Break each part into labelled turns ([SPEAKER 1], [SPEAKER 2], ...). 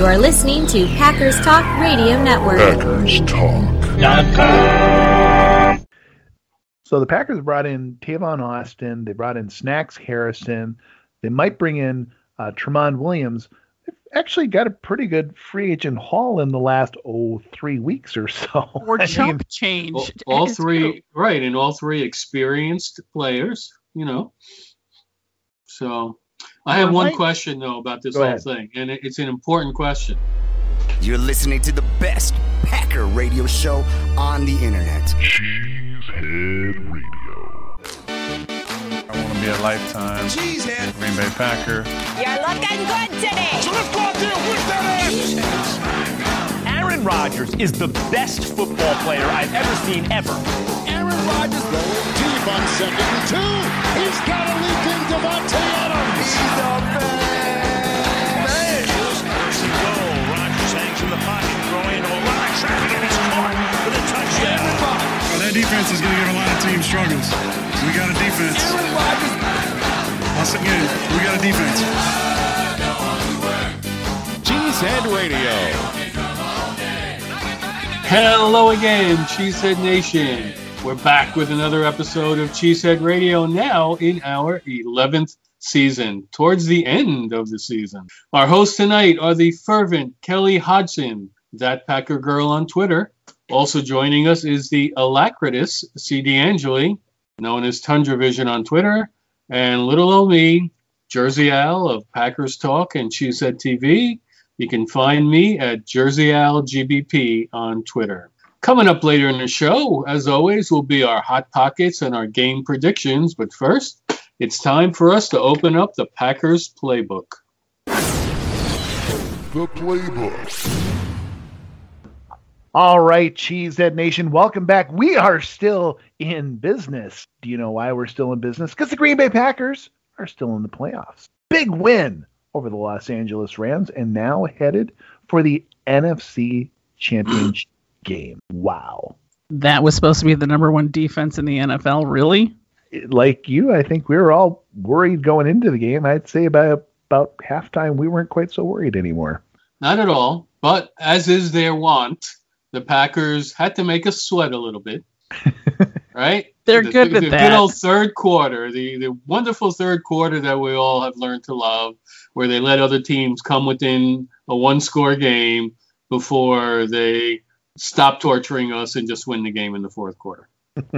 [SPEAKER 1] You are listening to Packers Talk Radio Network.
[SPEAKER 2] Packers
[SPEAKER 3] Talk.
[SPEAKER 4] So the Packers brought in Tavon Austin. They brought in Snacks Harrison. They might bring in uh, Tramon Williams. They've actually got a pretty good free agent haul in the last oh three weeks or so.
[SPEAKER 3] Or
[SPEAKER 4] I
[SPEAKER 3] chump
[SPEAKER 4] mean,
[SPEAKER 3] change.
[SPEAKER 5] all, all three
[SPEAKER 3] true.
[SPEAKER 5] right and all three experienced players you know so i have one question though about this
[SPEAKER 4] Go
[SPEAKER 5] whole
[SPEAKER 4] ahead.
[SPEAKER 5] thing and it's an important question
[SPEAKER 6] You're listening to the best Packer radio show on the internet.
[SPEAKER 2] Cheesehead Radio.
[SPEAKER 7] I want to be a lifetime Cheesehead Green Bay Packer.
[SPEAKER 8] You're looking good today. So let's go up to the winter.
[SPEAKER 9] Aaron Rodgers is the best football player I've ever seen ever.
[SPEAKER 10] Aaron Rodgers going deep on second and two. He's got a leap in Davante Adams. He's a man.
[SPEAKER 9] First and goal. Rodgers hangs in the pocket, throwing into a lot of traffic, and he's caught for the touchdown.
[SPEAKER 11] Well, that defense is going to give a lot of teams struggles. We got a defense.
[SPEAKER 10] Aaron Rodgers.
[SPEAKER 11] Once again, we got a defense.
[SPEAKER 10] Cheesehead Radio.
[SPEAKER 5] hello again cheesehead nation we're back with another episode of cheesehead radio now in our 11th season towards the end of the season. Our hosts tonight are the fervent kelly hodgson that packer girl on twitter. Also joining us is the alacritous CD Angeli known as tundra vision on twitter and little old me jersey al of packers talk and cheesehead tv you can find me at Jersey Al GBP on Twitter. Coming up later in the show, as always, will be our hot pockets and our game predictions. But first, it's time for us to open up the Packers playbook.
[SPEAKER 2] The Playbook.
[SPEAKER 4] All right, Cheesehead Nation, welcome back. We are still in business. Do you know why we're still in business? Because the Green Bay Packers are still in the playoffs. Big win over the Los Angeles Rams and now headed for the NFC Championship game. Wow.
[SPEAKER 3] That was supposed to be the number one defense in the NFL. Really?
[SPEAKER 4] Like you, I think we were all worried going into the game. I'd say about about halftime we weren't quite so worried anymore.
[SPEAKER 5] Not at all, but as is their wont, the Packers had to make us sweat a little bit. right?
[SPEAKER 3] They're
[SPEAKER 5] the,
[SPEAKER 3] good
[SPEAKER 5] the,
[SPEAKER 3] with
[SPEAKER 5] the
[SPEAKER 3] that.
[SPEAKER 5] good old third quarter, the, the wonderful third quarter that we all have learned to love, where they let other teams come within a one score game before they stop torturing us and just win the game in the fourth quarter.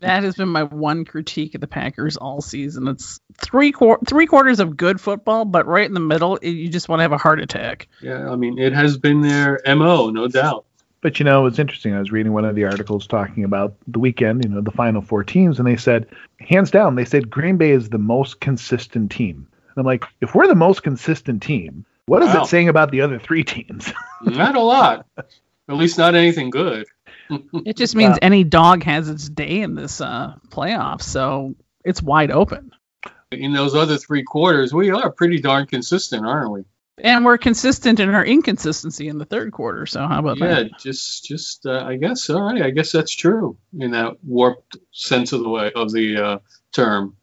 [SPEAKER 3] That has been my one critique of the Packers all season. It's three quar- three quarters of good football, but right in the middle, it, you just want to have a heart attack.
[SPEAKER 5] Yeah, I mean, it has been their MO, no doubt.
[SPEAKER 4] But you know, it's interesting. I was reading one of the articles talking about the weekend, you know, the final four teams, and they said, hands down, they said Green Bay is the most consistent team. And I'm like, if we're the most consistent team, what is
[SPEAKER 5] Wow.
[SPEAKER 4] it saying about the other three teams?
[SPEAKER 5] Not a lot. At least not anything good.
[SPEAKER 3] It just means
[SPEAKER 4] Wow.
[SPEAKER 3] any dog has its day in this uh, playoff, so it's wide open.
[SPEAKER 5] In those other three quarters, we are pretty darn consistent, aren't we?
[SPEAKER 3] And we're consistent in our inconsistency in the third quarter. So how about
[SPEAKER 5] yeah,
[SPEAKER 3] that?
[SPEAKER 5] just, just, uh, I guess. All right, I guess that's true in that warped sense of the way of the uh, term.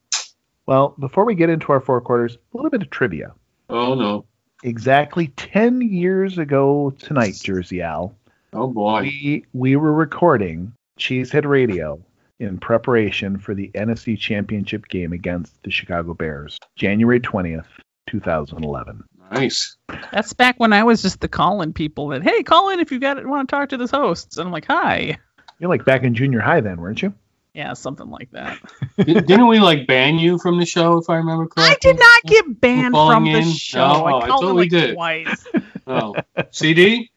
[SPEAKER 4] well, before we get into our four quarters, a little bit of trivia.
[SPEAKER 5] Oh no,
[SPEAKER 4] Exactly 10 years ago tonight, Jersey Al,
[SPEAKER 5] oh boy.
[SPEAKER 4] we, we were recording Cheesehead Radio in preparation for the NFC Championship game against the Chicago Bears, January 20th, 2011.
[SPEAKER 5] Nice.
[SPEAKER 3] That's back when I was just the call-in people that, hey, call in if you got it, want to talk to this host. And I'm like, hi.
[SPEAKER 4] You're like back in junior high then, weren't you?
[SPEAKER 3] Yeah, something like that.
[SPEAKER 5] Didn't we like ban you from the show if I remember correctly?
[SPEAKER 3] I did not get banned
[SPEAKER 5] calling
[SPEAKER 3] from the
[SPEAKER 5] in?
[SPEAKER 3] show.
[SPEAKER 5] Oh, I
[SPEAKER 3] I called
[SPEAKER 5] thought
[SPEAKER 3] in
[SPEAKER 5] we
[SPEAKER 3] like
[SPEAKER 5] did.
[SPEAKER 3] twice.
[SPEAKER 5] Oh, CD.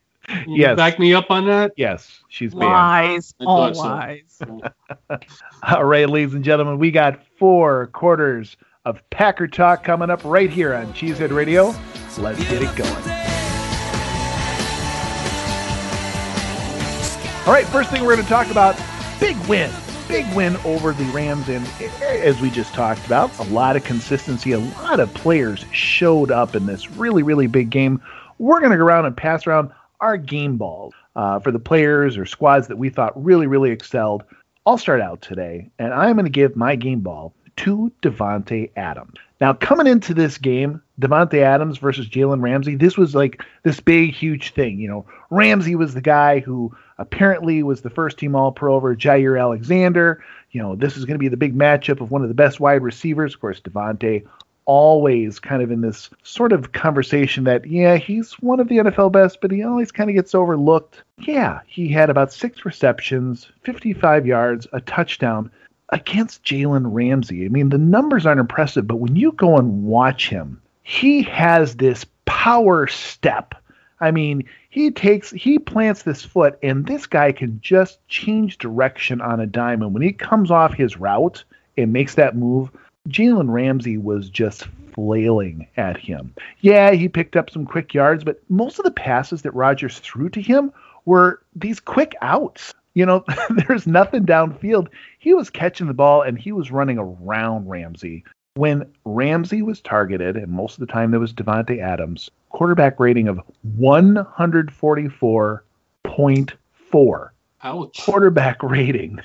[SPEAKER 5] You
[SPEAKER 4] Yes.
[SPEAKER 5] Back me up on that.
[SPEAKER 4] Yes, she's banned.
[SPEAKER 3] lies,
[SPEAKER 5] I
[SPEAKER 3] all
[SPEAKER 5] thought so.
[SPEAKER 3] lies.
[SPEAKER 4] All right, ladies and gentlemen, we got four quarters of Packer Talk coming up right here on Cheesehead Radio. Let's get it going. All right, first thing we're going to talk about big win. Big win over the Rams. And as we just talked about, a lot of consistency. A lot of players showed up in this really, really big game. We're going to go around and pass around our game balls uh, for the players or squads that we thought really, really excelled. I'll start out today, and I'm going to give my game ball to Davante Adams. Now, coming into this game, Davante Adams versus Jalen Ramsey, this was like this big, huge thing. You know, Ramsey was the guy who apparently was the first team All Pro over Jaire Alexander. You know, this is going to be the big matchup of one of the best wide receivers. Of course, Davante always kind of in this sort of conversation that, yeah, he's one of the NFL best, but he always kind of gets overlooked. Yeah, he had about six receptions, 55 yards, a touchdown against Jalen Ramsey. I mean, the numbers aren't impressive, but when you go and watch him, he has this power step. I mean, he takes he plants this foot and this guy can just change direction on a dime and when he comes off his route and makes that move, Jalen Ramsey was just flailing at him. Yeah, he picked up some quick yards, but most of the passes that Rodgers threw to him were these quick outs. You know, there's nothing downfield. He was catching the ball and he was running around Ramsey. When Ramsey was targeted, and most of the time there was Davante Adams, quarterback rating of 144.4.
[SPEAKER 5] Ouch.
[SPEAKER 4] Quarterback rating.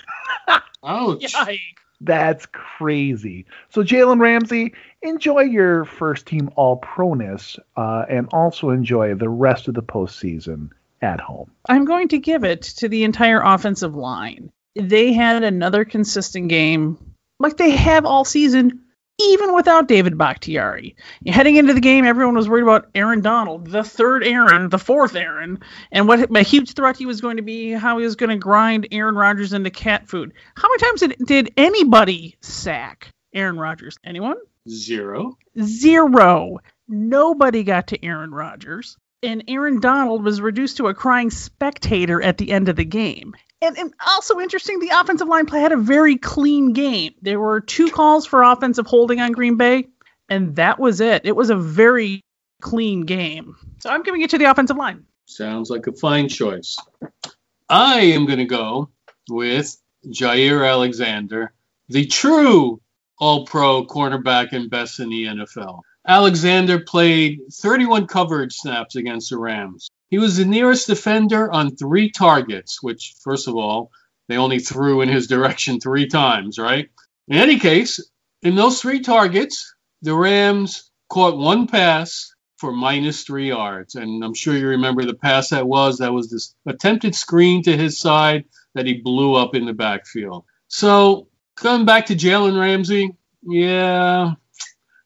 [SPEAKER 5] Ouch.
[SPEAKER 3] Yikes.
[SPEAKER 4] That's crazy. So Jalen Ramsey, enjoy your first team All Proness, uh, and also enjoy the rest of the postseason at home.
[SPEAKER 3] I'm going to give it to the entire offensive line. They had another consistent game, like they have all season, even without David Bakhtiari. Heading into the game, everyone was worried about Aaron Donald, the third Aaron, the fourth Aaron, and what a huge threat he was going to be, how he was going to grind Aaron Rodgers into cat food. How many times did, did anybody sack Aaron Rodgers? Anyone?
[SPEAKER 5] Zero.
[SPEAKER 3] Zero. Nobody got to Aaron Rodgers. And Aaron Donald was reduced to a crying spectator at the end of the game. And, and, also interesting, the offensive line play had a very clean game. There were two calls for offensive holding on Green Bay, and that was it. It was a very clean game. So I'm giving it to the offensive line.
[SPEAKER 5] Sounds like a fine choice. I am going to go with Jaire Alexander, the true All Pro cornerback and best in the NFL. Alexander played 31 coverage snaps against the Rams. He was the nearest defender on three targets, which, first of all, they only threw in his direction three times, right? In any case, in those three targets, the Rams caught one pass for minus three yards. And I'm sure you remember the pass that was. That was this attempted screen to his side that he blew up in the backfield. So coming back to Jalen Ramsey, yeah,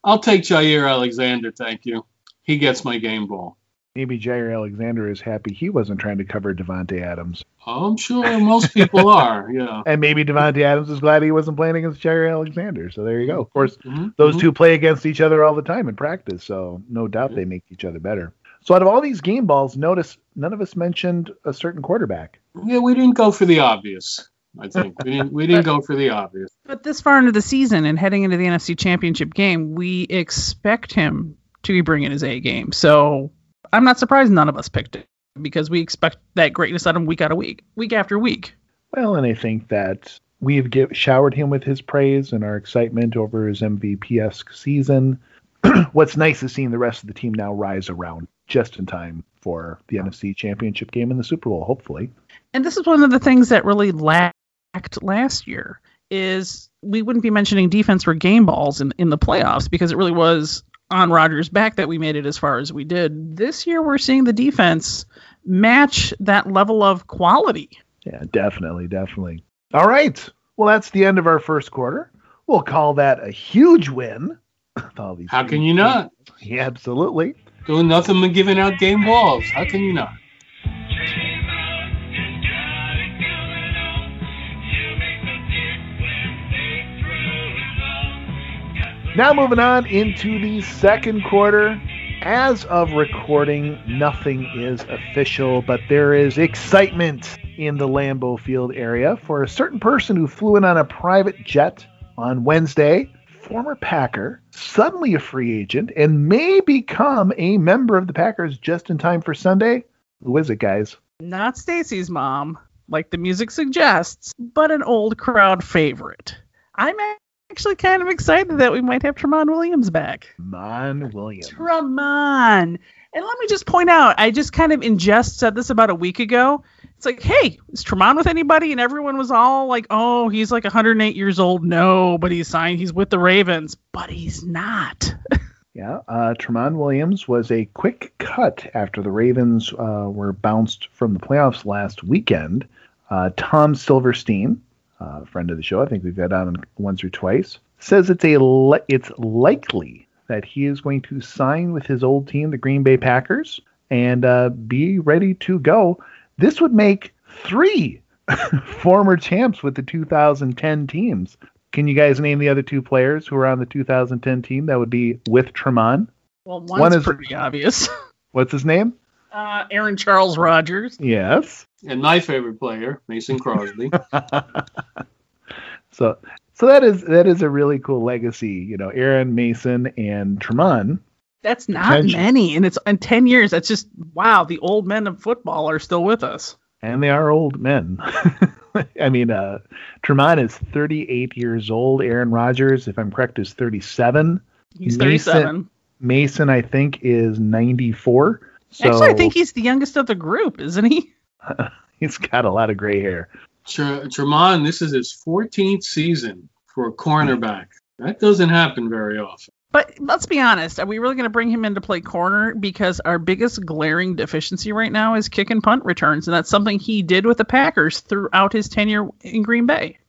[SPEAKER 5] I'll take Jaire Alexander, thank you. He gets my game ball.
[SPEAKER 4] Maybe Jaire Alexander is happy he wasn't trying to cover Davante Adams.
[SPEAKER 5] I'm sure most people are, yeah.
[SPEAKER 4] And maybe Davante Adams is glad he wasn't playing against Jaire Alexander. So there you go. Of course,
[SPEAKER 5] Mhm,
[SPEAKER 4] those
[SPEAKER 5] mhm.
[SPEAKER 4] two play against each other all the time in practice, so no doubt they make each other better. So out of all these game balls, notice none of us mentioned a certain quarterback.
[SPEAKER 5] Yeah, we didn't go for the obvious. I think we didn't. We didn't go for the obvious.
[SPEAKER 3] But this far into the season and heading into the NFC Championship game, we expect him to be bringing his A game. So I'm not surprised none of us picked it because we expect that greatness out of him week out of week, week after week.
[SPEAKER 4] Well, and I think that we've give, showered him with his praise and our excitement over his MVP esque season. What's nice is seeing the rest of the team now rise around just in time for the NFC Championship game and the Super Bowl, hopefully.
[SPEAKER 3] And this is one of the things that really lacked last year is we wouldn't be mentioning defense for game balls in, in the playoffs because it really was on Rodgers' back that we made it as far as we did. This year we're seeing the defense match that level of quality.
[SPEAKER 4] Yeah, definitely, definitely. All right. Well, that's the end of our first quarter. We'll call that a huge win. all these
[SPEAKER 5] How can you not?
[SPEAKER 4] Yeah, absolutely.
[SPEAKER 5] Doing nothing but giving out game balls. How can you not?
[SPEAKER 4] Now moving on into the second quarter. As of recording, nothing is official, but there is excitement in the Lambeau Field area for a certain person who flew in on a private jet on Wednesday, former Packer, suddenly a free agent, and may become a member of the Packers just in time for Sunday. Who is it, guys?
[SPEAKER 3] Not Stacy's mom, like the music suggests, but an old crowd favorite. I'm actually kind of excited that we might have Tramon Williams back.
[SPEAKER 4] Mon Williams.
[SPEAKER 3] Tramon. And let me just point out, I just kind of in jest said this about a week ago. It's like, hey, is Tramon with anybody? And everyone was all like, oh, he's like 108 years old. No, but he's signed. He's with the Ravens, but he's not.
[SPEAKER 4] Yeah, uh, Tramon Williams was a quick cut after the Ravens uh, were bounced from the playoffs last weekend. Uh, Tom Silverstein, uh, friend of the show, I think we've had on once or twice, says it's a li- it's likely that he is going to sign with his old team, the Green Bay Packers, and uh, be ready to go. This would make three former champs with the 2010 teams. Can you guys name the other two players who are on the 2010 team? That would be with Tramon.
[SPEAKER 3] Well, one's One is pretty obvious.
[SPEAKER 4] What's his name?
[SPEAKER 3] Uh, Aaron Charles Rodgers.
[SPEAKER 4] Yes.
[SPEAKER 5] And my favorite player, Mason Crosby.
[SPEAKER 4] so, so that is that is a really cool legacy. You know, Aaron Mason and Tramon.
[SPEAKER 3] That's not many, and it's in ten years. That's just wow. The old men of football are still with us,
[SPEAKER 4] and they are old men. I mean, uh, Tramon is 38 years old. Aaron Rodgers, if I'm correct, is 37.
[SPEAKER 3] He's 37. Mason,
[SPEAKER 4] Mason I think, is 94. So,
[SPEAKER 3] Actually, I think he's the youngest of the group, isn't he?
[SPEAKER 4] he's got a lot of gray hair.
[SPEAKER 5] Tramon, this is his 14th season for a cornerback. That doesn't happen very often.
[SPEAKER 3] But let's be honest, are we really going to bring him in to play corner? Because our biggest glaring deficiency right now is kick and punt returns, and that's something he did with the Packers throughout his tenure in Green Bay.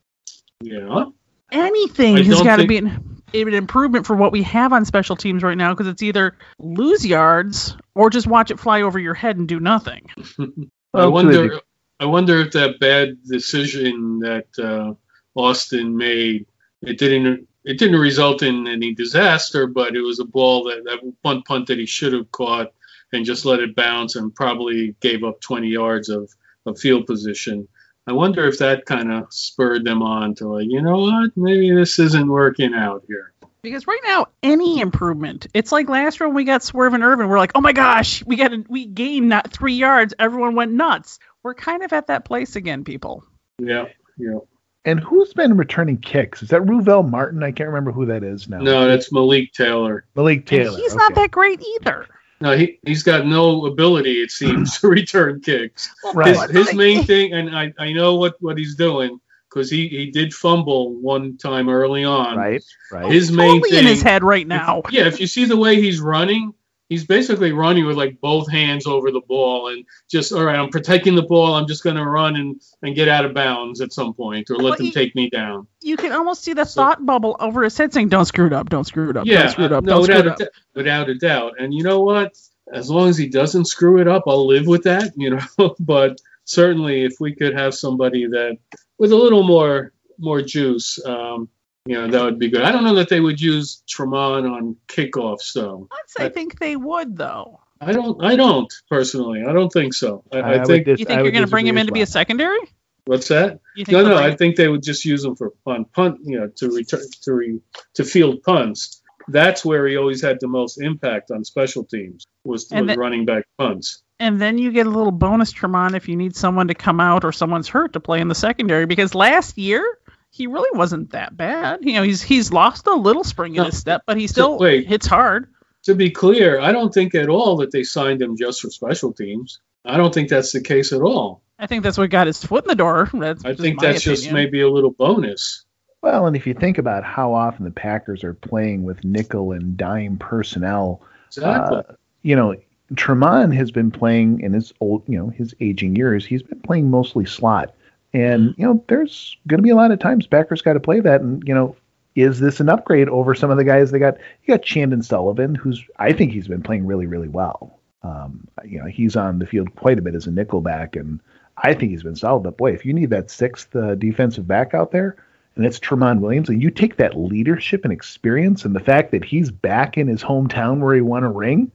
[SPEAKER 5] Yeah.
[SPEAKER 3] Anything I has got to think... be an, an improvement for what we have on special teams right now, because it's either lose yards or just watch it fly over your head and do nothing.
[SPEAKER 5] I wonder. I wonder if that bad decision that uh, Austin made it didn't it didn't result in any disaster, but it was a ball that that one punt that he should have caught and just let it bounce and probably gave up 20 yards of, of field position. I wonder if that kind of spurred them on to like, you know what, maybe this isn't working out here.
[SPEAKER 3] Because right now, any improvement, it's like last year when we got Swerve and Ervin, we're like, oh my gosh, we got a, we gained not three yards, everyone went nuts. We're kind of at that place again, people.
[SPEAKER 5] Yeah, yeah.
[SPEAKER 4] And who's been returning kicks? Is that Ruvell Martin? I can't remember who that is now.
[SPEAKER 5] No, that's Malik Taylor.
[SPEAKER 4] Malik Taylor.
[SPEAKER 3] And he's okay. not that great either.
[SPEAKER 5] No, he he's got no ability, it seems, to return kicks. right. His, his main thing, and I, I know what, what he's doing because he, he did fumble one time early on.
[SPEAKER 4] Right, right.
[SPEAKER 5] His main thing
[SPEAKER 3] in his head right now.
[SPEAKER 5] If, yeah, if you see the way he's running, he's basically running with like both hands over the ball and just all right i'm protecting the ball i'm just going to run and, and get out of bounds at some point or let well, them you, take me down
[SPEAKER 3] you can almost see the so, thought bubble over his head saying don't screw it up don't screw it up
[SPEAKER 5] yeah
[SPEAKER 3] don't screw it up,
[SPEAKER 5] no, without, a, up. without a doubt and you know what as long as he doesn't screw it up i'll live with that you know but certainly if we could have somebody that with a little more more juice um, you know, that would be good. I don't know that they would use Tramon on kickoffs, though.
[SPEAKER 3] I think they would, though.
[SPEAKER 5] I don't. I don't personally. I don't think so. I, I,
[SPEAKER 3] I
[SPEAKER 5] think.
[SPEAKER 3] Dis- you think you're going to bring him in to well. be a secondary?
[SPEAKER 5] What's that? no, no. I think they would just use him for on punt. You know, to return to re, to field punts. That's where he always had the most impact on special teams was, was then, running back punts.
[SPEAKER 3] And then you get a little bonus Tramon if you need someone to come out or someone's hurt to play in the secondary because last year he really wasn't that bad. You know, he's he's lost a little spring in his step, but he still wait, hits hard.
[SPEAKER 5] To be clear, I don't think at all that they signed him just for special teams. I don't think that's the case at all.
[SPEAKER 3] I think that's what got his foot in the door. That's
[SPEAKER 5] I think that's opinion. just maybe a little bonus.
[SPEAKER 4] Well, and if you think about how often the Packers are playing with nickel and dime personnel,
[SPEAKER 5] exactly. Uh,
[SPEAKER 4] you know, Tramon has been playing in his old, you know, his aging years. He's been playing mostly slot. And, you know, there's going to be a lot of times backers got to play that. And, you know, is this an upgrade over some of the guys they got? You got Chandon Sullivan, who's, I think he's been playing really, really well. Um, you know, he's on the field quite a bit as a nickelback, and I think he's been solid. But boy, if you need that sixth uh, defensive back out there, and it's Tramon Williams, and you take that leadership and experience and the fact that he's back in his hometown where he won a ring,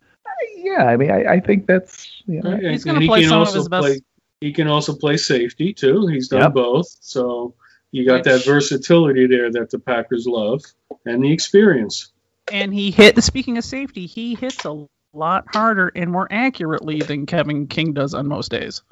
[SPEAKER 4] yeah, I mean, I, I think that's you know,
[SPEAKER 3] he's going to play some of his best. Play,
[SPEAKER 5] he can also play safety too. He's done yep. both. So you got that versatility there that the Packers love and the experience.
[SPEAKER 3] And he hit. Speaking of safety, he hits a lot harder and more accurately than Kevin King does on most days.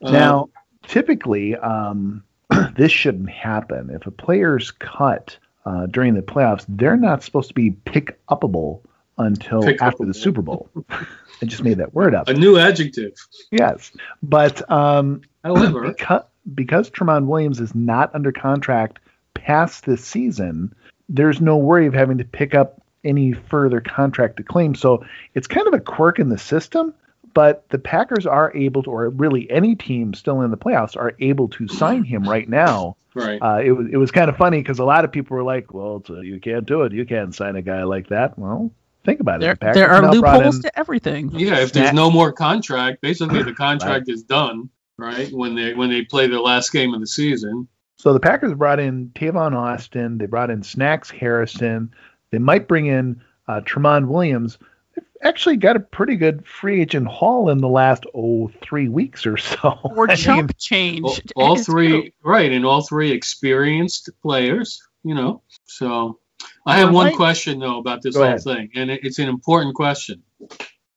[SPEAKER 4] now, typically, um, this shouldn't happen. If a player's cut uh, during the playoffs, they're not supposed to be pick upable until pick after the Super Bowl. I just made that word up.
[SPEAKER 5] A new adjective.
[SPEAKER 4] Yes, but um,
[SPEAKER 5] however,
[SPEAKER 4] because, because Tramon Williams is not under contract past this season, there's no worry of having to pick up any further contract to claim. So it's kind of a quirk in the system, but the Packers are able to, or really any team still in the playoffs are able to sign him right now.
[SPEAKER 5] Right.
[SPEAKER 4] Uh, it was it was kind of funny because a lot of people were like, "Well, it's, uh, you can't do it. You can't sign a guy like that." Well, think about
[SPEAKER 3] There,
[SPEAKER 4] it. The
[SPEAKER 3] there are loopholes
[SPEAKER 4] in-
[SPEAKER 3] to everything.
[SPEAKER 5] Yeah, if there's no more contract, basically the contract is done, right? When they when they play the last game of the season.
[SPEAKER 4] So the Packers brought in Tavon Austin. They brought in Snacks Harrison. They might bring in uh, Tramon Williams. They've actually got a pretty good free agent haul in the last oh three weeks or so.
[SPEAKER 3] Or
[SPEAKER 4] I
[SPEAKER 3] chump
[SPEAKER 4] mean,
[SPEAKER 3] change.
[SPEAKER 5] All, all three,
[SPEAKER 3] true.
[SPEAKER 5] right, and all three experienced players. You know, so I have one question though about this
[SPEAKER 4] Go
[SPEAKER 5] whole
[SPEAKER 4] ahead.
[SPEAKER 5] thing, and it's an important question.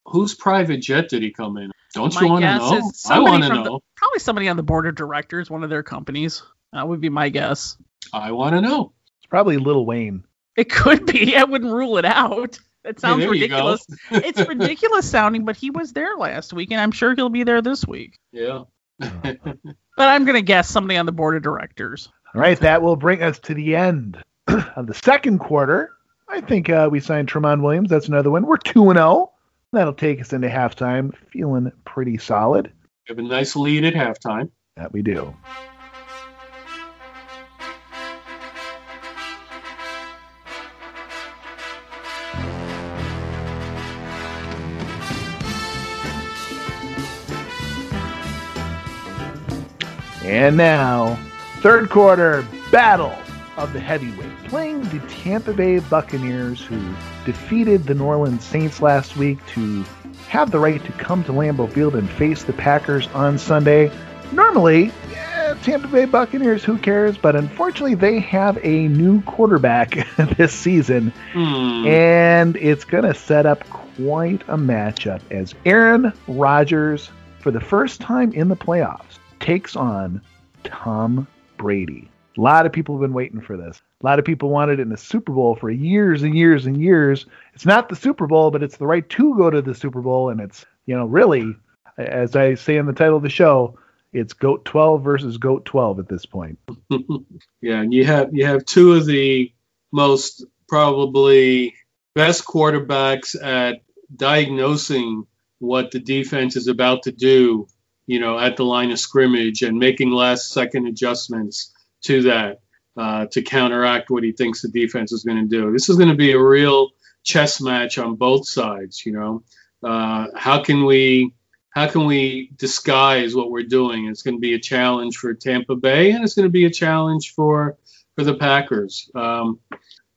[SPEAKER 5] Whose private jet did he come in? Don't
[SPEAKER 3] My
[SPEAKER 5] you want to know? I want to
[SPEAKER 3] from the-
[SPEAKER 5] know.
[SPEAKER 3] Probably somebody on the board of directors, one of their companies. That would be my guess.
[SPEAKER 5] I want to know.
[SPEAKER 4] it's probably Lil Wayne.
[SPEAKER 3] It could be. I wouldn't rule it out. It sounds
[SPEAKER 5] there
[SPEAKER 3] ridiculous. it's ridiculous sounding, but he was there last week, and I'm sure he'll be there this week.
[SPEAKER 5] Yeah.
[SPEAKER 3] But I'm gonna guess somebody on the board of directors.
[SPEAKER 4] All right, that will bring us to the end of the second quarter. I think uh, we signed Tramon Williams. That's another one. We're two and zero. That'll take us into halftime, feeling pretty solid.
[SPEAKER 5] We have a nice lead at halftime.
[SPEAKER 4] That we do. And now, third quarter battle of the heavyweight, playing the Tampa Bay Buccaneers, who defeated the New Orleans Saints last week to have the right to come to Lambeau Field and face the Packers on Sunday. Normally, yeah, Tampa Bay Buccaneers, who cares? But unfortunately, they have a new quarterback this season,
[SPEAKER 5] Hmm.
[SPEAKER 4] and it's going to set up quite a matchup as Aaron Rodgers, for the first time in the playoffs, takes on Tom Brady. A lot of people have been waiting for this. A lot of people wanted it in the Super Bowl for years and years and years. It's not the Super Bowl, but it's the right to go to the Super Bowl. And it's, you know, really, as I say in the title of the show, it's GOAT 12 versus GOAT 12 at this point.
[SPEAKER 5] yeah, and you have you have two of the most probably best quarterbacks at diagnosing what the defense is about to do, you know, at the line of scrimmage and making last second adjustments to that uh, to counteract what he thinks the defense is going to do. This is going to be a real chess match on both sides. You know, uh, how can we how can we disguise what we're doing? It's going to be a challenge for Tampa Bay, and it's going to be a challenge for for the Packers. Um,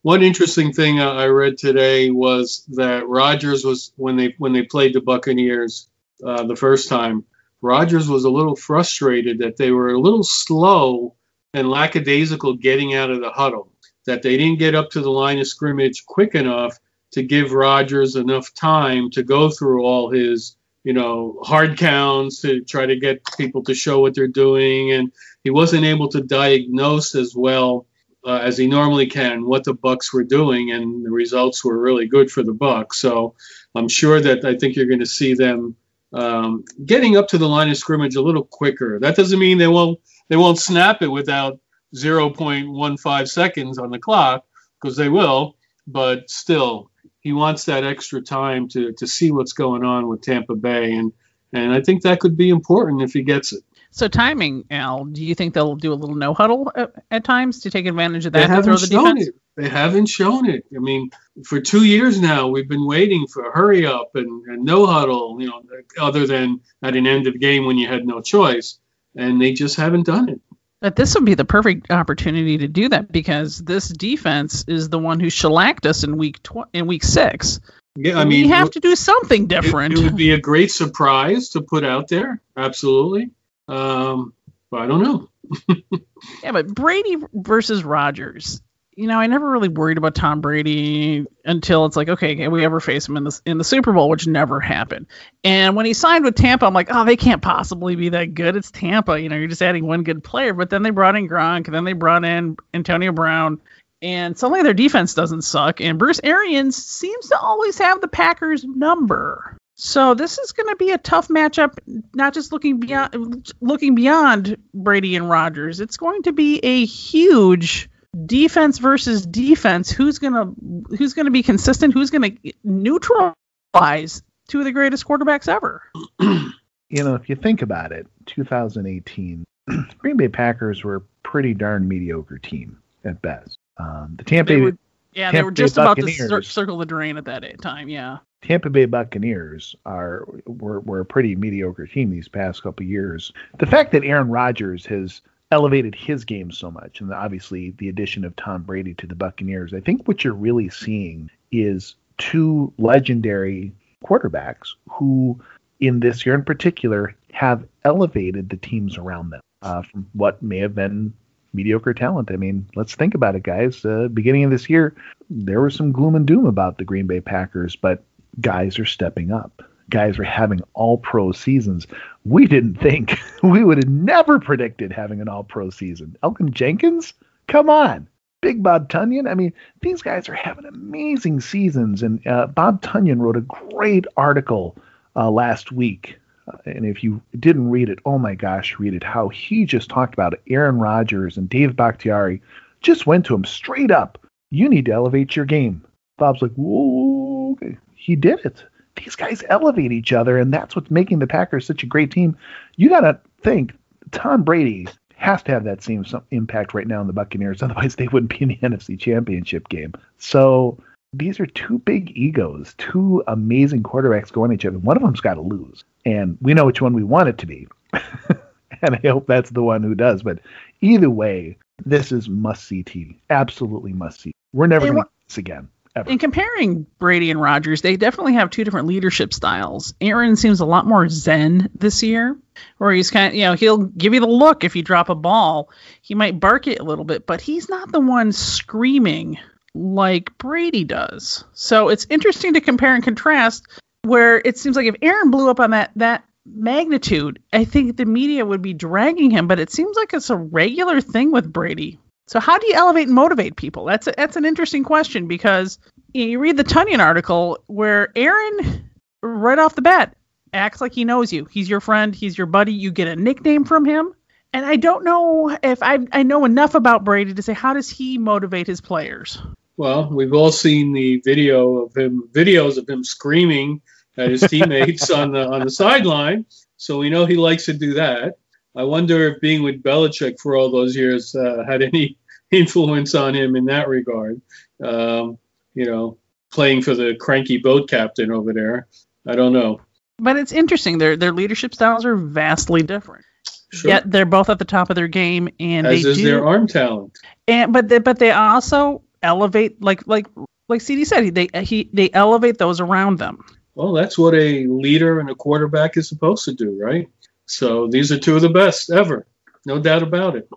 [SPEAKER 5] one interesting thing I read today was that Rodgers was when they when they played the Buccaneers uh, the first time. Rodgers was a little frustrated that they were a little slow and lackadaisical getting out of the huddle. That they didn't get up to the line of scrimmage quick enough to give Rodgers enough time to go through all his you know, hard counts to try to get people to show what they're doing. And he wasn't able to diagnose as well uh, as he normally can what the Bucks were doing, and the results were really good for the Bucks. So I'm sure that I think you're going to see them um, getting up to the line of scrimmage a little quicker. That doesn't mean they won't they won't snap it without 0.15 seconds on the clock because they will, but still he wants that extra time to to see what's going on with Tampa Bay, and and I think that could be important if he gets it.
[SPEAKER 3] So timing, Al, do you think they'll do a little no huddle at, at times to take advantage of
[SPEAKER 5] They
[SPEAKER 3] that to throw
[SPEAKER 5] haven't
[SPEAKER 3] the
[SPEAKER 5] shown
[SPEAKER 3] defense?
[SPEAKER 5] it. They haven't shown it. I mean, for two years now, we've been waiting for hurry up and, and no huddle. You know, other than at an end of game when you had no choice, and they just haven't done it.
[SPEAKER 3] But this would be the perfect opportunity to do that because this defense is the one who shellacked us in week tw- in week six.
[SPEAKER 5] Yeah, I mean, we
[SPEAKER 3] have to do something different.
[SPEAKER 5] it would be a great surprise to put out there. Absolutely. Um, but I don't know.
[SPEAKER 3] Yeah, but Brady versus Rodgers. You know, I never really worried about Tom Brady until it's like, okay, can we ever face him in the in the Super Bowl, which never happened. And when he signed with Tampa, I'm like, oh, they can't possibly be that good. It's Tampa. You know, you're just adding one good player. But then they brought in Gronk, and then they brought in Antonio Brown, and suddenly their defense doesn't suck. And Bruce Arians seems to always have the Packers number. So this is going to be a tough matchup, not just looking beyond looking beyond Brady and Rodgers. It's going to be a huge defense versus defense, who's gonna who's gonna be consistent? Who's gonna neutralize two of the greatest quarterbacks ever?
[SPEAKER 4] you know, if you think about it, 2018, Green Bay Packers were a pretty darn mediocre team at best. Um, the Tampa,
[SPEAKER 3] They were- yeah, they
[SPEAKER 4] Tampa
[SPEAKER 3] were
[SPEAKER 4] Bay
[SPEAKER 3] just about to
[SPEAKER 4] Buccaneers-
[SPEAKER 3] cir- circle the drain at that time. Yeah.
[SPEAKER 4] Tampa Bay Buccaneers are were, were a pretty mediocre team these past couple years. The fact that Aaron Rodgers has elevated his game so much, and obviously the addition of Tom Brady to the Buccaneers, I think what you're really seeing is two legendary quarterbacks who, in this year in particular, have elevated the teams around them uh, from what may have been mediocre talent. I mean, let's think about it, guys. Uh, beginning of this year, there was some gloom and doom about the Green Bay Packers, but guys are stepping up. Guys are having all pro seasons. We didn't think, we would have never predicted having an all pro season. Elgton Jenkins? Come on. Big Bob Tonyan. I mean, these guys are having amazing seasons. And uh, Bob Tonyan wrote a great article uh, last week. Uh, and if you didn't read it, oh my gosh, read it. How he just talked about Aaron Rodgers and Dave Bakhtiari just went to him straight up. You need to elevate your game. Bob's like, whoa, okay. He did it. These guys elevate each other, and that's what's making the Packers such a great team. You got to think Tom Brady has to have that same impact right now in the Buccaneers. Otherwise, they wouldn't be in the NFC Championship game. So these are two big egos, two amazing quarterbacks going at each other. One of them's got to lose, and we know which one we want it to be. and I hope that's the one who does. But either way, this is must see TV. Absolutely must see. We're never going to see this again. Ever.
[SPEAKER 3] In comparing Brady and Rodgers, they definitely have two different leadership styles. Aaron seems a lot more zen this year, where he's kind of, you know, he'll give you the look if you drop a ball. He might bark it a little bit, but he's not the one screaming like Brady does. So it's interesting to compare and contrast where it seems like if Aaron blew up on that that magnitude, I think the media would be dragging him, but it seems like it's a regular thing with Brady. So how do you elevate and motivate people? That's a, that's an interesting question because you, know, you read the Tonyan article where Aaron right off the bat acts like he knows you. He's your friend, he's your buddy. You get a nickname from him. And I don't know if I I know enough about Brady to say how does he motivate his players?
[SPEAKER 5] Well, we've all seen the video of him, videos of him screaming at his teammates on the on the sideline. So we know he likes to do that. I wonder if being with Belichick for all those years uh, had any influence on him in that regard. Um, you know, playing for the cranky boat captain over there. I don't know.
[SPEAKER 3] But it's interesting. Their their leadership styles are vastly different.
[SPEAKER 5] Sure.
[SPEAKER 3] Yet they're both at the top of their game, and
[SPEAKER 5] As
[SPEAKER 3] they
[SPEAKER 5] is
[SPEAKER 3] do.
[SPEAKER 5] their arm talent.
[SPEAKER 3] and but they, but they also elevate like like like CD said they he they elevate those around them.
[SPEAKER 5] Well, that's what a leader and a quarterback is supposed to do, right? So these are two of the best ever. No doubt about it.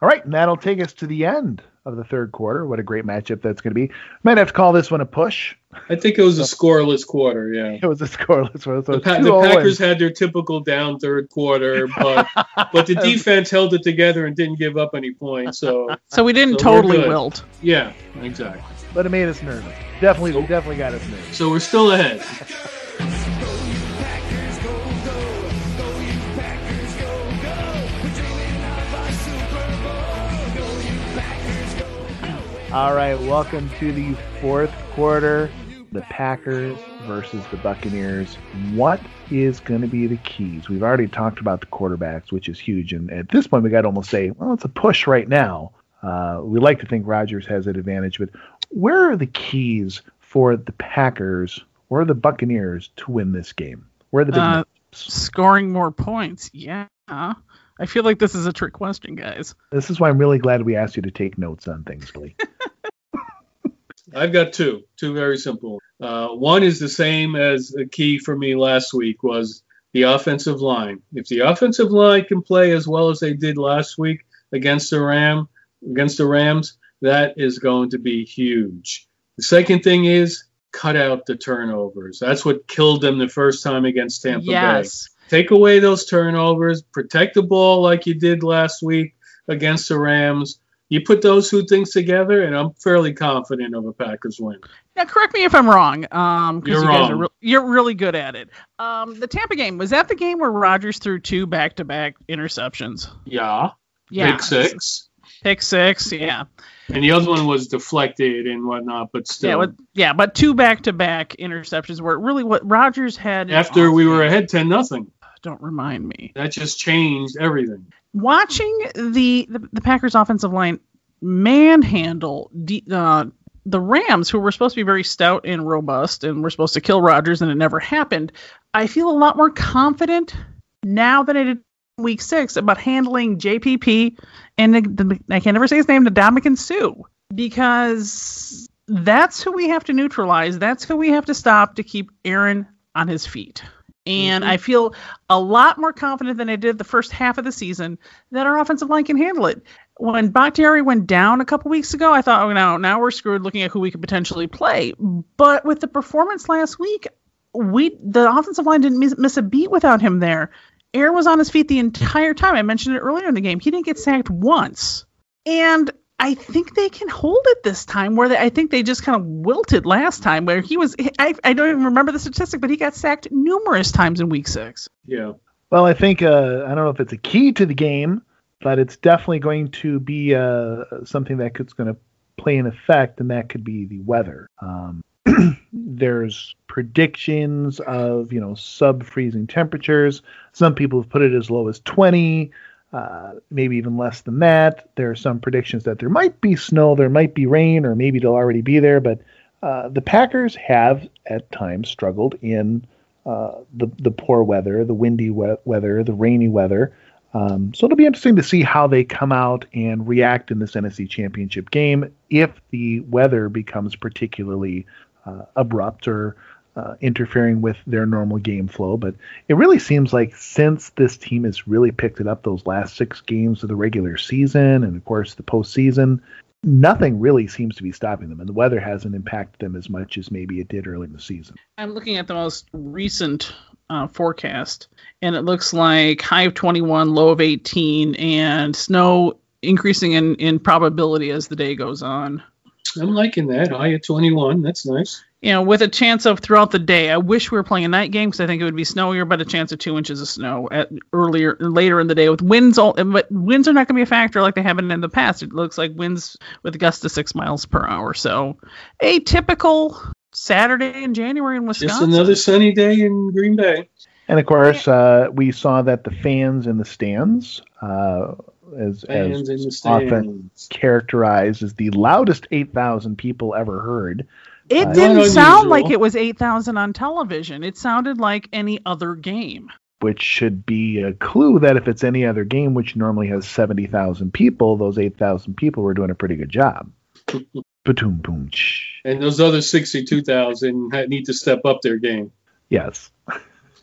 [SPEAKER 4] All right, and that'll take us to the end of the third quarter. What a great matchup that's going to be. Might have to call this one a push.
[SPEAKER 5] I think it was a scoreless quarter, yeah.
[SPEAKER 4] It was a scoreless one. So
[SPEAKER 5] The, pa- the
[SPEAKER 4] and-
[SPEAKER 5] Packers had their typical down third quarter, but but the defense held it together and didn't give up any points. So
[SPEAKER 3] So we didn't
[SPEAKER 5] So
[SPEAKER 3] totally wilt.
[SPEAKER 5] yeah, exactly.
[SPEAKER 4] but it made us nervous. Definitely, definitely got us nervous.
[SPEAKER 5] So we're still ahead.
[SPEAKER 4] All right, welcome to the fourth quarter. The Packers versus the Buccaneers. What is going to be the keys? We've already talked about the quarterbacks, which is huge, and at this point, we got to almost say, well, it's a push right now. Uh, we like to think Rodgers has an advantage, but where are the keys for the Packers or the Buccaneers to win this game? Where are the big
[SPEAKER 3] Uh, scoring more points. Yeah. I feel like this is a trick question, guys.
[SPEAKER 4] This is why I'm really glad we asked you to take notes on things, Lee.
[SPEAKER 5] I've got two, two very simple. Uh, one is the same as the key for me last week was the offensive line. If the offensive line can play as well as they did last week against the Ram, against the Rams, that is going to be huge. The second thing is cut out the turnovers. That's what killed them the first time against Tampa Bay. Take away those turnovers, protect the ball like you did last week against the Rams. You put those two things together, and I'm fairly confident of a Packers win.
[SPEAKER 3] Now, correct me if I'm wrong. Um,
[SPEAKER 5] You're
[SPEAKER 3] you
[SPEAKER 5] wrong.
[SPEAKER 3] Re- you're really good at it. Um, the Tampa game was that the game where Rodgers threw two back-to-back interceptions?
[SPEAKER 5] Yeah.
[SPEAKER 3] Yeah.
[SPEAKER 5] Big six.
[SPEAKER 3] Pick six, yeah.
[SPEAKER 5] And the other one was deflected and whatnot, but still.
[SPEAKER 3] Yeah, with, yeah, but two back-to-back interceptions were really what Rodgers had.
[SPEAKER 5] After we were ahead ten nothing.
[SPEAKER 3] Don't remind me.
[SPEAKER 5] That just changed everything.
[SPEAKER 3] Watching the the, the Packers offensive line manhandle the, uh, the Rams, who were supposed to be very stout and robust, and were supposed to kill Rodgers, and it never happened. I feel a lot more confident now than I did week six about handling JPP and the, the, I can't ever say his name, Ndamukong Suh, because that's who we have to neutralize. That's who we have to stop to keep Aaron on his feet. And
[SPEAKER 5] Mm-hmm.
[SPEAKER 3] I feel a lot more confident than I did the first half of the season that our offensive line can handle it. When Bakhtiari went down a couple weeks ago, I thought, oh, now, now we're screwed looking at who we could potentially play. But with the performance last week, we the offensive line didn't miss, miss a beat without him there. Aaron was on his feet the entire time. I mentioned it earlier in the game. He didn't get sacked once. And I think they can hold it this time where they, I think they just kind of wilted last time where he was I, I don't even remember the statistic, but he got sacked numerous times in week six.
[SPEAKER 5] Yeah.
[SPEAKER 4] Well, I think uh, I don't know if it's a key to the game, but it's definitely going to be uh, something that could, going to play an effect, and that could be the weather. Um, there's predictions of you know sub freezing temperatures. Some people have put it as low as 20, uh, maybe even less than that. There are some predictions that there might be snow, there might be rain, or maybe it'll already be there. But uh, the Packers have at times struggled in uh, the the poor weather, the windy we- weather, the rainy weather. Um, so it'll be interesting to see how they come out and react in this NFC Championship game if the weather becomes particularly uh, abrupt or uh, interfering with their normal game flow. But it really seems like since this team has really picked it up those last six games of the regular season and of course the postseason, nothing really seems to be stopping them, and the weather hasn't impacted them as much as maybe it did early in the season.
[SPEAKER 3] I'm looking at the most recent uh, forecast, and it looks like high of 21, low of 18, and snow increasing in, in probability as the day goes on.
[SPEAKER 5] I'm liking that. High of 21. That's nice.
[SPEAKER 3] You know, with a chance of throughout the day. I wish we were playing a night game because I think it would be snowier, but a chance of two inches of snow at earlier, later in the day with winds. All, but winds are not going to be a factor like they have been in the past. It looks like winds with gusts to six miles per hour. So, a typical Saturday in January in Wisconsin.
[SPEAKER 5] Just another sunny day in Green Bay.
[SPEAKER 4] And of course, uh, we saw that the fans in the stands, uh, as,
[SPEAKER 5] Fans
[SPEAKER 4] as
[SPEAKER 5] in the
[SPEAKER 4] often characterized as the loudest 8,000 people ever heard.
[SPEAKER 3] It
[SPEAKER 4] Uh,
[SPEAKER 3] didn't sound
[SPEAKER 5] unusual.
[SPEAKER 3] like it was 8,000 on television. It sounded like any other game.
[SPEAKER 4] which should be a clue that if it's any other game, which normally has 70,000 people, those 8,000 people were doing a pretty good job. Boom, boom. shh.
[SPEAKER 5] And those other 62,000 need to step up their game.
[SPEAKER 4] Yes.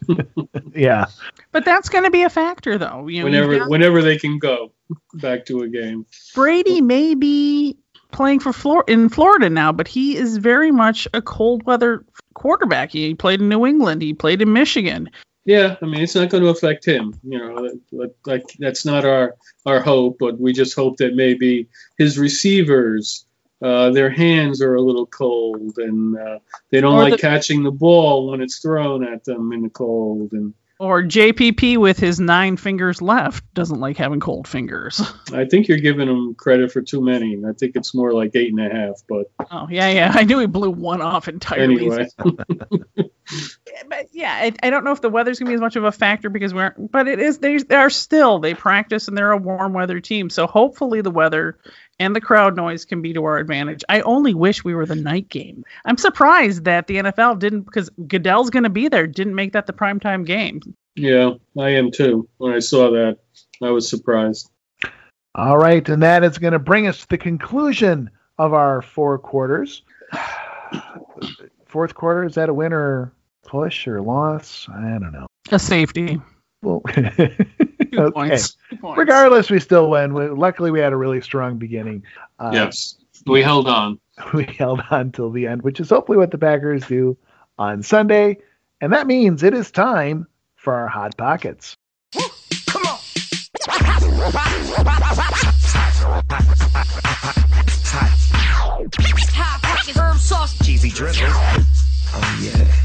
[SPEAKER 4] yeah.
[SPEAKER 3] But that's going to be a factor, though. You know,
[SPEAKER 5] Whenever
[SPEAKER 3] got-
[SPEAKER 5] whenever they can go back to a game.
[SPEAKER 3] Brady may be playing for Flor- in Florida now, but he is very much a cold weather quarterback. He played in New England. He played in Michigan.
[SPEAKER 5] Yeah, I mean it's not going to affect him. You know, that- like that's not our our hope, but we just hope that maybe his receivers, uh, their hands are a little cold, and uh, they don't
[SPEAKER 3] Or
[SPEAKER 5] like
[SPEAKER 3] the-
[SPEAKER 5] catching the ball when it's thrown at them in the cold. And
[SPEAKER 3] Or JPP with his nine fingers left doesn't like having cold fingers.
[SPEAKER 5] I think you're giving him credit for too many. I think it's more like eight and a half. But
[SPEAKER 3] Oh yeah, yeah. I knew he blew one off entirely.
[SPEAKER 5] anyway,
[SPEAKER 3] but yeah, I, I don't know if the weather's gonna be as much of a factor because we're, but it is. They they are still they practice and they're a warm weather team. So hopefully the weather and the crowd noise can be to our advantage. I only wish we were the night game. I'm surprised that the NFL didn't because Goodell's gonna be there. Didn't make that the primetime game.
[SPEAKER 5] yeah, I am too. When I saw that, I was surprised.
[SPEAKER 4] All right. And that is going to bring us to the conclusion of our four quarters. Fourth quarter, is that a win or push or loss? I don't know.
[SPEAKER 3] A safety.
[SPEAKER 4] Well,
[SPEAKER 3] Two
[SPEAKER 4] okay.
[SPEAKER 3] points. Two points.
[SPEAKER 4] Regardless, we still win. We- Luckily, we had a really strong beginning. Uh,
[SPEAKER 5] yes, we held on.
[SPEAKER 4] we held on till the end, which is hopefully what the Packers do on Sunday. And that means it is time for our Hot Pockets.
[SPEAKER 8] Hot pocket herb sauce.
[SPEAKER 6] Cheesy drizzle. Oh, yeah.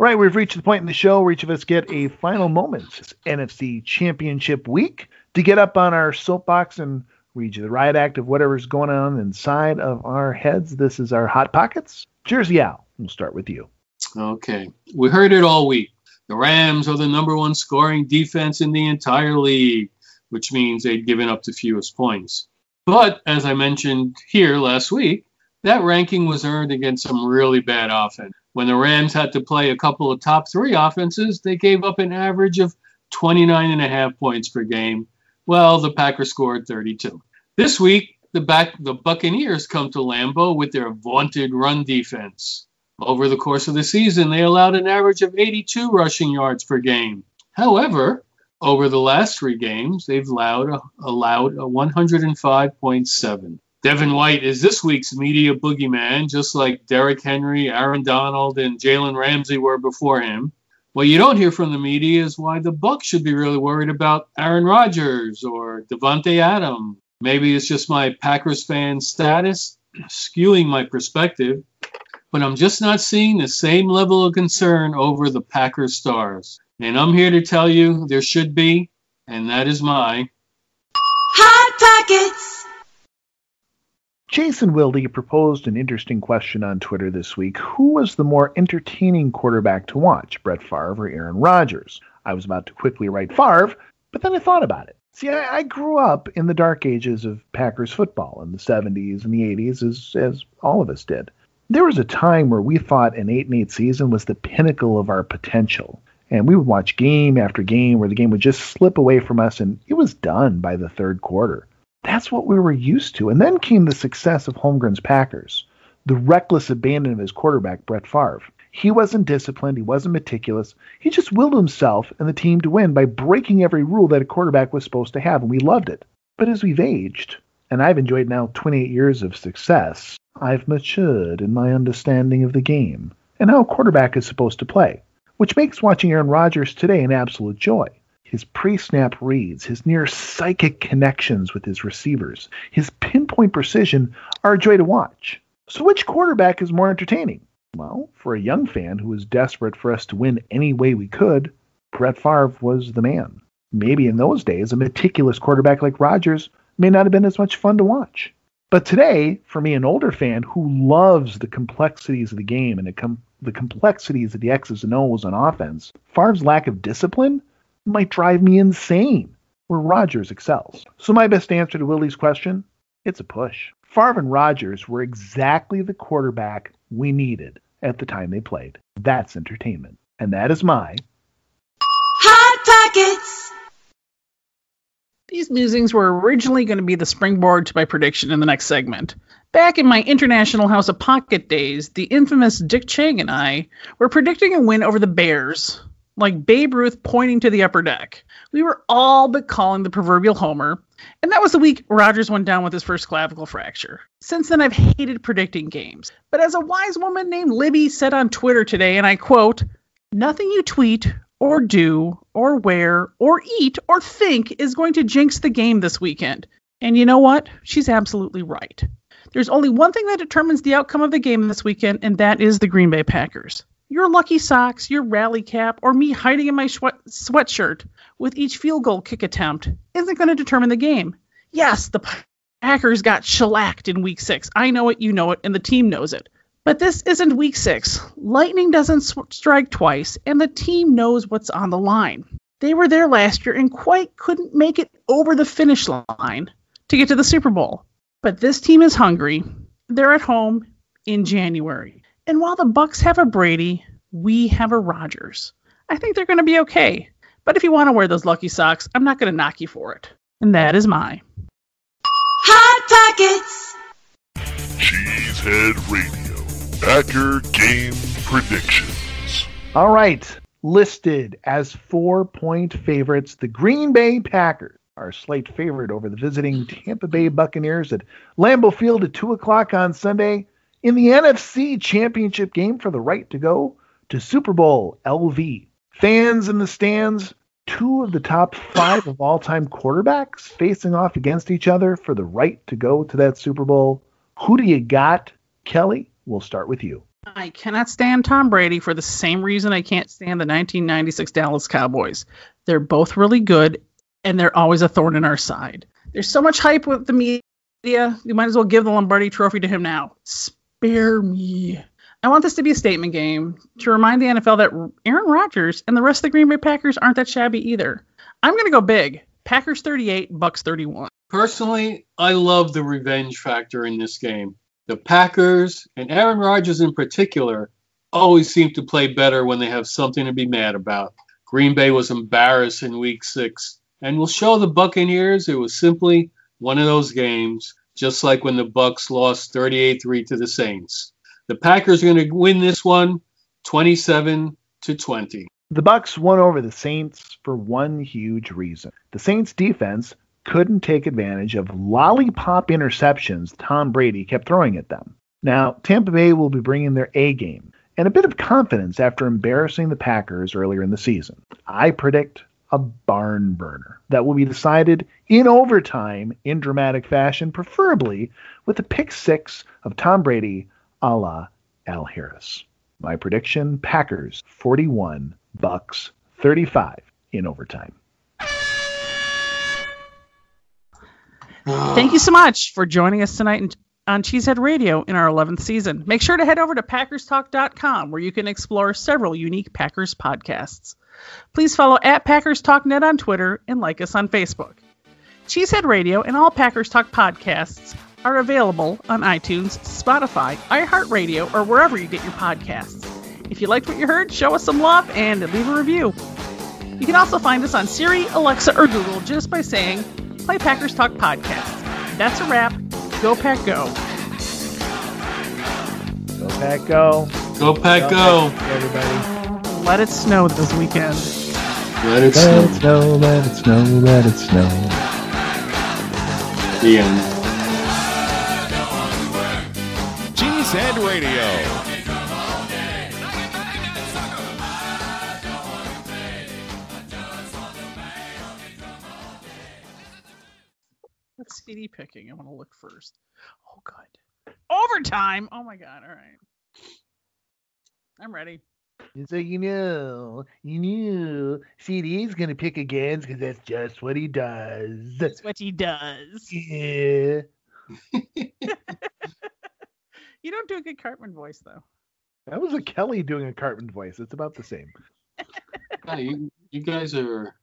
[SPEAKER 4] All right, we've reached the point in the show where each of us get a final moments It's NFC Championship week to get up on our soapbox and read you the riot act of whatever's going on inside of our heads. This is our Hot Pockets. Jersey Al, we'll start with you.
[SPEAKER 5] Okay. We heard it all week. The Rams are the number one scoring defense in the entire league, which means they'd given up the fewest points. But as I mentioned here last week, that ranking was earned against some really bad offense. When the Rams had to play a couple of top three offenses, they gave up an average of 29 and a half points per game. Well, the Packers scored 32. This week, the back the Buccaneers come to Lambeau with their vaunted run defense. Over the course of the season, they allowed an average of 82 rushing yards per game. However, over the last three games, they've allowed allowed a 105.7. Devin White is this week's media boogeyman, just like Derrick Henry, Aaron Donald, and Jalen Ramsey were before him. What you don't hear from the media is why the Bucs should be really worried about Aaron Rodgers or Davante Adams. Maybe it's just my Packers fan status skewing my perspective, but I'm just not seeing the same level of concern over the Packers stars. And I'm here to tell you there should be, and that is my
[SPEAKER 1] Hot Pockets.
[SPEAKER 4] Jason Wilde proposed an interesting question on Twitter this week. Who was the more entertaining quarterback to watch, Brett Favre or Aaron Rodgers? I was about to quickly write Favre, but then I thought about it. See, I, I grew up in the dark ages of Packers football in the 70s and the 80s, as, as all of us did. There was a time where we thought an 8 and 8 season was the pinnacle of our potential. And we would watch game after game where the game would just slip away from us and it was done by the third quarter. That's what we were used to. And then came the success of Holmgren's Packers, the reckless abandon of his quarterback, Brett Favre. He wasn't disciplined, he wasn't meticulous. He just willed himself and the team to win by breaking every rule that a quarterback was supposed to have, and we loved it. But as we've aged, and I've enjoyed now 28 years of success, I've matured in my understanding of the game and how a quarterback is supposed to play, which makes watching Aaron Rodgers today an absolute joy his pre snap reads, his near psychic connections with his receivers, his pinpoint precision are a joy to watch. So, which quarterback is more entertaining? Well, for a young fan who was desperate for us to win any way we could, Brett Favre was the man. Maybe in those days, a meticulous quarterback like Rodgers may not have been as much fun to watch. But today, for me, an older fan who loves the complexities of the game and the, com- the complexities of the X's and O's on offense, Favre's lack of discipline might drive me insane, where Rodgers excels. So my best answer to Willie's question, it's a push. Favre and Rodgers were exactly the quarterback we needed at the time they played. That's entertainment. And that is my
[SPEAKER 1] Hot Pockets.
[SPEAKER 3] These musings were originally going to be the springboard to my prediction in the next segment. Back in my International House of Pocket days, the infamous Dick Chang and I were predicting a win over the Bears like Babe Ruth pointing to the upper deck. We were all but calling the proverbial homer, and that was the week Rodgers went down with his first clavicle fracture. Since then, I've hated predicting games. But as a wise woman named Libby said on Twitter today, and I quote, Nothing you tweet or do or wear or eat or think is going to jinx the game this weekend. And you know what? She's absolutely right. There's only one thing that determines the outcome of the game this weekend, and that is the Green Bay Packers. Your lucky socks, your rally cap, or me hiding in my sweat- sweatshirt with each field goal kick attempt isn't going to determine the game. Yes, the Packers got shellacked in week six. I know it, you know it, and the team knows it. But this isn't week six. Lightning doesn't sw- strike twice, and the team knows what's on the line. They were there last year and quite couldn't make it over the finish line to get to the Super Bowl. But this team is hungry. They're at home in January. And while the Bucs have a Brady, we have a Rodgers. I think they're going to be okay. But if you want to wear those lucky socks, I'm not going to knock you for it. And that is my
[SPEAKER 1] Hot Pockets.
[SPEAKER 2] Cheesehead Radio. Packer Game Predictions.
[SPEAKER 4] All right. Listed as four point favorites, the Green Bay Packers are slight favorite over the visiting Tampa Bay Buccaneers at Lambeau Field at 2 o'clock on Sunday in the NFC Championship game for the right to go to Super Bowl LV. Fans in the stands, two of the top five of all time quarterbacks facing off against each other for the right to go to that Super Bowl. Who do you got, Kelly? We'll start with you.
[SPEAKER 3] I cannot stand Tom Brady for the same reason I can't stand the 1996 Dallas Cowboys. They're both really good, and they're always a thorn in our side. There's so much hype with the media. You might as well give the Lombardi Trophy to him now. Spare me. I want this to be a statement game to remind the NFL that Aaron Rodgers and the rest of the Green Bay Packers aren't that shabby either. I'm going to go big. Packers 38, Bucs 31.
[SPEAKER 5] Personally, I love the revenge factor in this game. The Packers, and Aaron Rodgers in particular, always seem to play better when they have something to be mad about. Green Bay was embarrassed in week six, and will show the Buccaneers it was simply one of those games, just like when the Bucs lost 38-3 to the Saints. The Packers are going to win this one 27 to 20.
[SPEAKER 4] The Bucs won over the Saints for one huge reason. The Saints defense couldn't take advantage of lollipop interceptions Tom Brady kept throwing at them. Now, Tampa Bay will be bringing their A game and a bit of confidence after embarrassing the Packers earlier in the season. I predict a barn burner that will be decided in overtime in dramatic fashion, preferably with a pick six of Tom Brady a la Al Harris. My prediction Packers 41, Bucs 35 in overtime.
[SPEAKER 3] Thank you so much for joining us tonight on Cheesehead Radio in our 11th season. Make sure to head over to PackersTalk.com where you can explore several unique Packers podcasts. Please follow at Packers Talk Net on Twitter and like us on Facebook. Cheesehead Radio and all Packers Talk podcasts are available on iTunes, Spotify, iHeartRadio, or wherever you get your podcasts. If you liked what you heard, show us some love and leave a review. You can also find us on Siri, Alexa, or Google just by saying, Play Packers Talk Podcast. That's a wrap. Go Pack Go.
[SPEAKER 4] Go Pack Go.
[SPEAKER 5] Go Pack Go.
[SPEAKER 4] Everybody.
[SPEAKER 3] Let it snow this weekend.
[SPEAKER 5] Let it snow.
[SPEAKER 4] Let
[SPEAKER 5] snow.
[SPEAKER 4] it snow, let it snow, let it snow.
[SPEAKER 5] The end.
[SPEAKER 3] CD picking? I want to look first. Oh, good. Overtime. Oh my god. All right. I'm ready.
[SPEAKER 4] So you know, you knew CD's gonna pick against because that's just what he does.
[SPEAKER 3] That's what he does.
[SPEAKER 4] Yeah.
[SPEAKER 3] You don't do a good Cartman voice though.
[SPEAKER 4] That was a Kelly doing a Cartman voice. It's about the same.
[SPEAKER 5] Yeah, you, you guys are